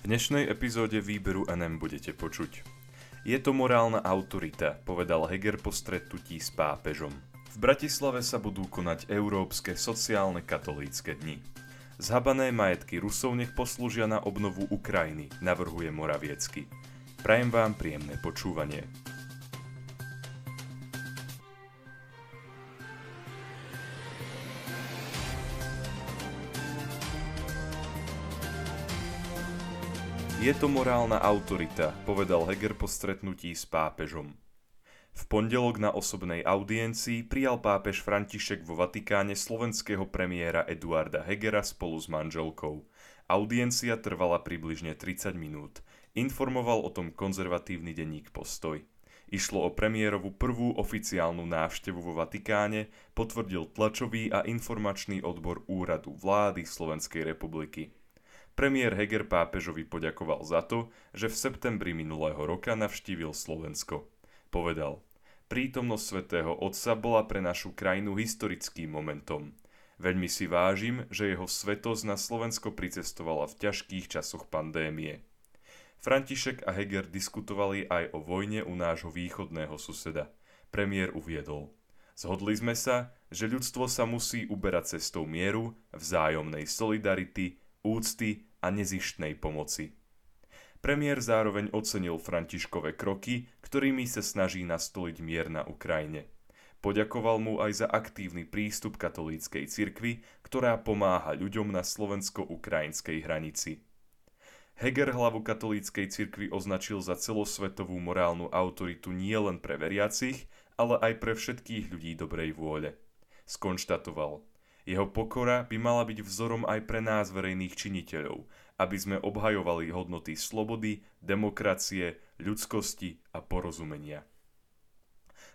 V dnešnej epizóde výberu NM budete počuť. Je to morálna autorita, povedal Heger po stretnutí s pápežom. V Bratislave sa budú konať Európske sociálne katolícke dni. Zhabané majetky Rusov nech poslúžia na obnovu Ukrajiny, navrhuje Moraviecky. Prajem vám príjemné počúvanie. Je to morálna autorita, povedal Heger po stretnutí s pápežom. V pondelok na osobnej audiencii prijal pápež František vo Vatikáne slovenského premiéra Eduarda Hegera spolu s manželkou. Audiencia trvala približne 30 minút. Informoval o tom konzervatívny denník Postoj. Išlo o premiérovu prvú oficiálnu návštevu vo Vatikáne, potvrdil tlačový a informačný odbor úradu vlády Slovenskej republiky. Premiér Heger pápežovi poďakoval za to, že v septembri minulého roka navštívil Slovensko. Povedal, prítomnosť svätého Otca bola pre našu krajinu historickým momentom. Veľmi si vážim, že jeho svetosť na Slovensko pricestovala v ťažkých časoch pandémie. František a Heger diskutovali aj o vojne u nášho východného suseda. Premiér uviedol. Zhodli sme sa, že ľudstvo sa musí uberať cestou mieru, vzájomnej solidarity, úcty a nezištnej pomoci. Premiér zároveň ocenil Františkové kroky, ktorými sa snaží nastoliť mier na Ukrajine. Poďakoval mu aj za aktívny prístup katolíckej cirkvi, ktorá pomáha ľuďom na slovensko-ukrajinskej hranici. Heger hlavu katolíckej cirkvi označil za celosvetovú morálnu autoritu nielen pre veriacich, ale aj pre všetkých ľudí dobrej vôle. Skonštatoval – jeho pokora by mala byť vzorom aj pre nás verejných činiteľov, aby sme obhajovali hodnoty slobody, demokracie, ľudskosti a porozumenia.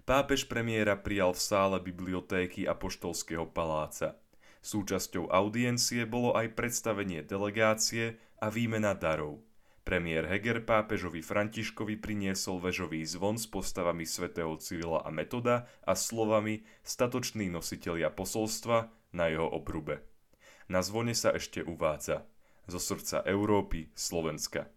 Pápež premiéra prijal v sále bibliotéky Apoštolského paláca. Súčasťou audiencie bolo aj predstavenie delegácie a výmena darov. Premiér Heger pápežovi Františkovi priniesol vežový zvon s postavami svätého Cyrila a Metoda a slovami statoční nositelia posolstva na jeho obrube. Na zvone sa ešte uvádza zo srdca Európy, Slovenska.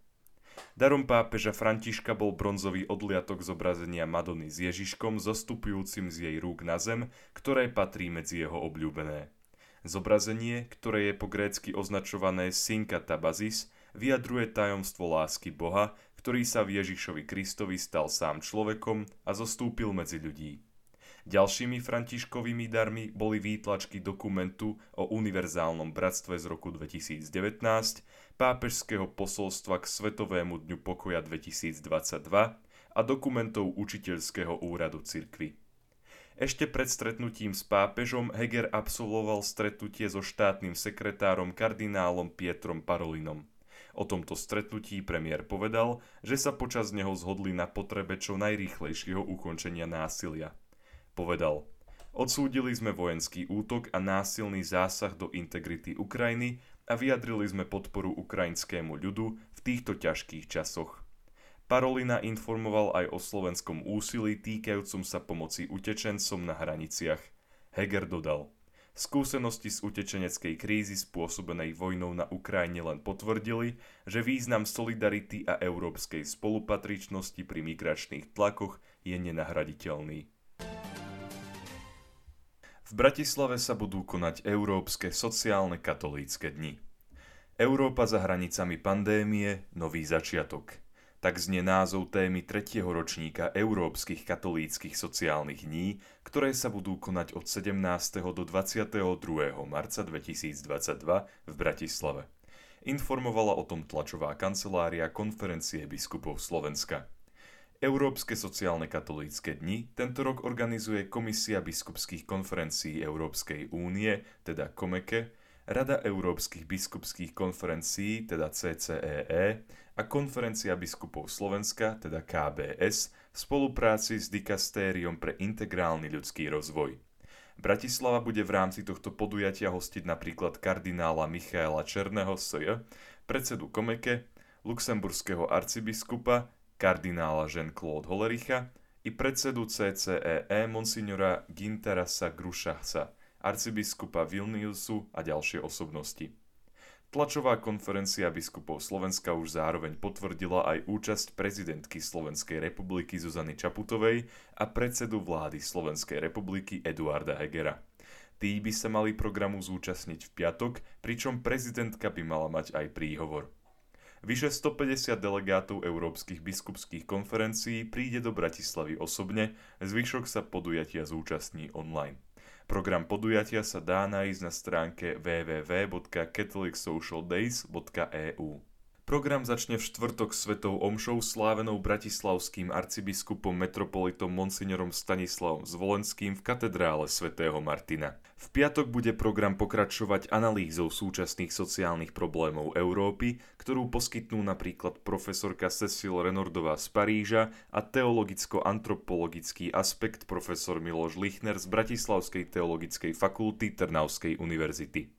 Darom pápeža Františka bol bronzový odliatok zobrazenia Madony s Ježiškom zostupujúcim z jej rúk na zem, ktoré patrí medzi jeho obľúbené. Zobrazenie, ktoré je po grécky označované Synka Tabazis, vyjadruje tajomstvo lásky Boha, ktorý sa v Ježišovi Kristovi stal sám človekom a zostúpil medzi ľudí. Ďalšími Františkovými darmi boli výtlačky dokumentu o univerzálnom bratstve z roku 2019, pápežského posolstva k Svetovému dňu pokoja 2022 a dokumentov učiteľského úradu cirkvy. Ešte pred stretnutím s pápežom Heger absolvoval stretnutie so štátnym sekretárom kardinálom Pietrom Parolinom. O tomto stretnutí premiér povedal, že sa počas neho zhodli na potrebe čo najrýchlejšieho ukončenia násilia. Povedal, odsúdili sme vojenský útok a násilný zásah do integrity Ukrajiny a vyjadrili sme podporu ukrajinskému ľudu v týchto ťažkých časoch. Parolina informoval aj o slovenskom úsilí týkajúcom sa pomoci utečencom na hraniciach. Heger dodal, skúsenosti z utečeneckej krízy spôsobenej vojnou na Ukrajine len potvrdili, že význam solidarity a európskej spolupatričnosti pri migračných tlakoch je nenahraditeľný. V Bratislave sa budú konať Európske sociálne katolícke dni. Európa za hranicami pandémie, nový začiatok. Tak znie názov témy tretieho ročníka Európskych katolíckých sociálnych dní, ktoré sa budú konať od 17. do 22. marca 2022 v Bratislave. Informovala o tom tlačová kancelária konferencie biskupov Slovenska. Európske sociálne katolícke dni tento rok organizuje Komisia biskupských konferencií Európskej únie, teda KOMEKE, Rada Európskych biskupských konferencií, teda CCEE, e, a Konferencia biskupov Slovenska, teda KBS, v spolupráci s Dikastériom pre integrálny ľudský rozvoj. Bratislava bude v rámci tohto podujatia hostiť napríklad kardinála Michaela Černého SJ, predsedu Komeke, luxemburského arcibiskupa kardinála Jean-Claude Hollericha i predsedu CCEE e monsignora Ginterasa Grušachsa, arcibiskupa Vilniusu a ďalšie osobnosti. Tlačová konferencia biskupov Slovenska už zároveň potvrdila aj účasť prezidentky Slovenskej republiky Zuzany Čaputovej a predsedu vlády Slovenskej republiky Eduarda Hegera. Tí by sa mali programu zúčastniť v piatok, pričom prezidentka by mala mať aj príhovor. Vyše 150 delegátov európskych biskupských konferencií príde do Bratislavy osobne, zvyšok sa podujatia zúčastní online. Program podujatia sa dá nájsť na stránke www.catholicsocialdays.eu. Program začne v štvrtok svetou omšou slávenou bratislavským arcibiskupom metropolitom monsignorom Stanislavom Zvolenským v katedrále svätého Martina. V piatok bude program pokračovať analýzou súčasných sociálnych problémov Európy, ktorú poskytnú napríklad profesorka Cecil Renordová z Paríža a teologicko-antropologický aspekt profesor Miloš Lichner z Bratislavskej teologickej fakulty Trnavskej univerzity.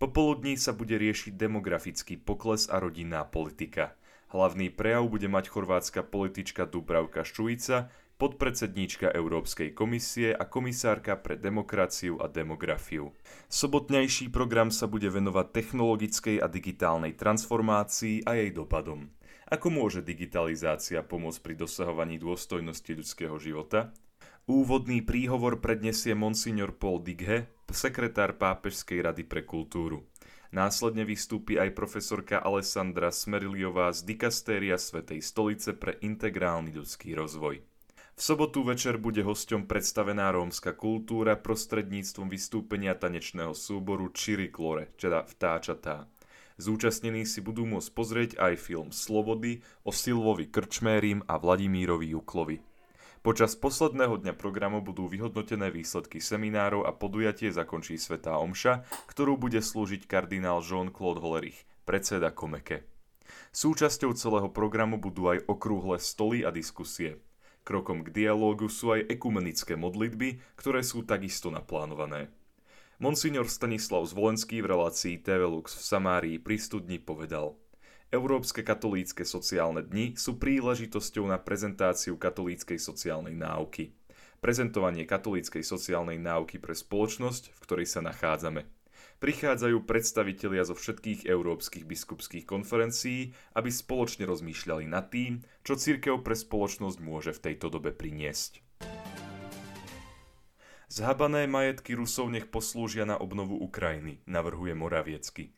Popoludní sa bude riešiť demografický pokles a rodinná politika. Hlavný prejav bude mať chorvátska politička Dubravka Šujica, podpredsedníčka Európskej komisie a komisárka pre demokraciu a demografiu. Sobotnejší program sa bude venovať technologickej a digitálnej transformácii a jej dopadom. Ako môže digitalizácia pomôcť pri dosahovaní dôstojnosti ľudského života? Úvodný príhovor predniesie monsignor Paul Dighe, sekretár Pápežskej rady pre kultúru. Následne vystúpi aj profesorka Alessandra Smeriliová z Dikastéria Svetej stolice pre integrálny ľudský rozvoj. V sobotu večer bude hosťom predstavená rómska kultúra prostredníctvom vystúpenia tanečného súboru Čiri Klore, teda vtáčatá. Zúčastnení si budú môcť pozrieť aj film Slobody o Silvovi Krčmérim a Vladimírovi Juklovi. Počas posledného dňa programu budú vyhodnotené výsledky seminárov a podujatie zakončí Svetá Omša, ktorú bude slúžiť kardinál Jean-Claude Hollerich, predseda Komeke. Súčasťou celého programu budú aj okrúhle stoly a diskusie. Krokom k dialógu sú aj ekumenické modlitby, ktoré sú takisto naplánované. Monsignor Stanislav Zvolenský v relácii TV Lux v Samárii pri studni povedal – Európske katolícke sociálne dni sú príležitosťou na prezentáciu katolíckej sociálnej náuky. Prezentovanie katolíckej sociálnej náuky pre spoločnosť, v ktorej sa nachádzame. Prichádzajú predstavitelia zo všetkých európskych biskupských konferencií, aby spoločne rozmýšľali nad tým, čo církev pre spoločnosť môže v tejto dobe priniesť. Zhabané majetky Rusov nech poslúžia na obnovu Ukrajiny, navrhuje Moraviecky.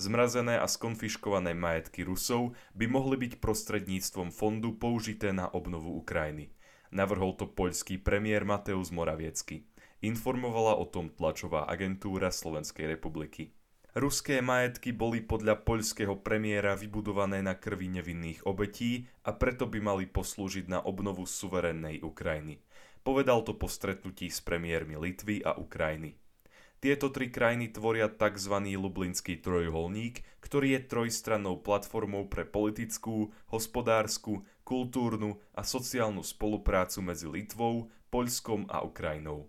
Zmrazené a skonfiškované majetky Rusov by mohli byť prostredníctvom fondu použité na obnovu Ukrajiny. Navrhol to poľský premiér Mateusz Moraviecky. Informovala o tom tlačová agentúra Slovenskej republiky. Ruské majetky boli podľa poľského premiéra vybudované na krvi nevinných obetí a preto by mali poslúžiť na obnovu suverénnej Ukrajiny. Povedal to po stretnutí s premiérmi Litvy a Ukrajiny. Tieto tri krajiny tvoria tzv. Lublinský trojuholník, ktorý je trojstrannou platformou pre politickú, hospodárskú, kultúrnu a sociálnu spoluprácu medzi Litvou, Poľskom a Ukrajinou.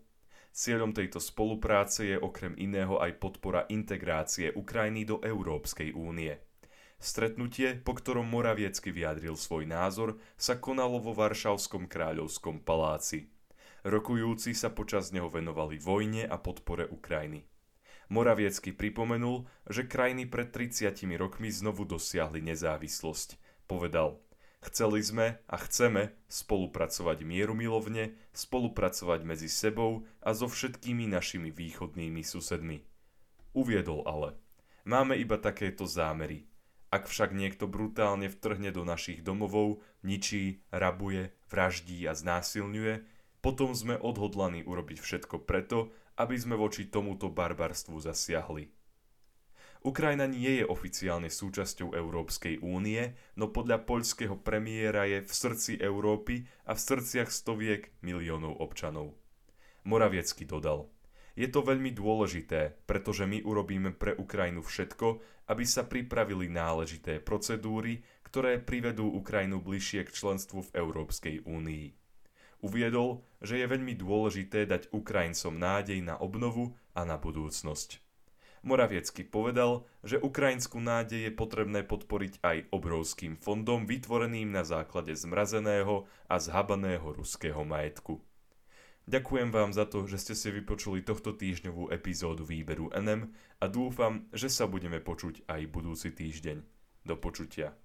Cieľom tejto spolupráce je okrem iného aj podpora integrácie Ukrajiny do Európskej únie. Stretnutie, po ktorom Moraviecky vyjadril svoj názor, sa konalo vo Varšavskom kráľovskom paláci. Rokujúci sa počas neho venovali vojne a podpore Ukrajiny. Moraviecky pripomenul, že krajiny pred 30 rokmi znovu dosiahli nezávislosť. Povedal, chceli sme a chceme spolupracovať mierumilovne, spolupracovať medzi sebou a so všetkými našimi východnými susedmi. Uviedol ale, máme iba takéto zámery. Ak však niekto brutálne vtrhne do našich domovov, ničí, rabuje, vraždí a znásilňuje, potom sme odhodlaní urobiť všetko preto, aby sme voči tomuto barbarstvu zasiahli. Ukrajina nie je oficiálne súčasťou Európskej únie, no podľa poľského premiéra je v srdci Európy a v srdciach stoviek miliónov občanov. Moraviecky dodal. Je to veľmi dôležité, pretože my urobíme pre Ukrajinu všetko, aby sa pripravili náležité procedúry, ktoré privedú Ukrajinu bližšie k členstvu v Európskej únii. Uviedol, že je veľmi dôležité dať Ukrajincom nádej na obnovu a na budúcnosť. Moraviecky povedal, že ukrajinskú nádej je potrebné podporiť aj obrovským fondom vytvoreným na základe zmrazeného a zhabaného ruského majetku. Ďakujem vám za to, že ste si vypočuli tohto týždňovú epizódu výberu NM a dúfam, že sa budeme počuť aj budúci týždeň. Do počutia.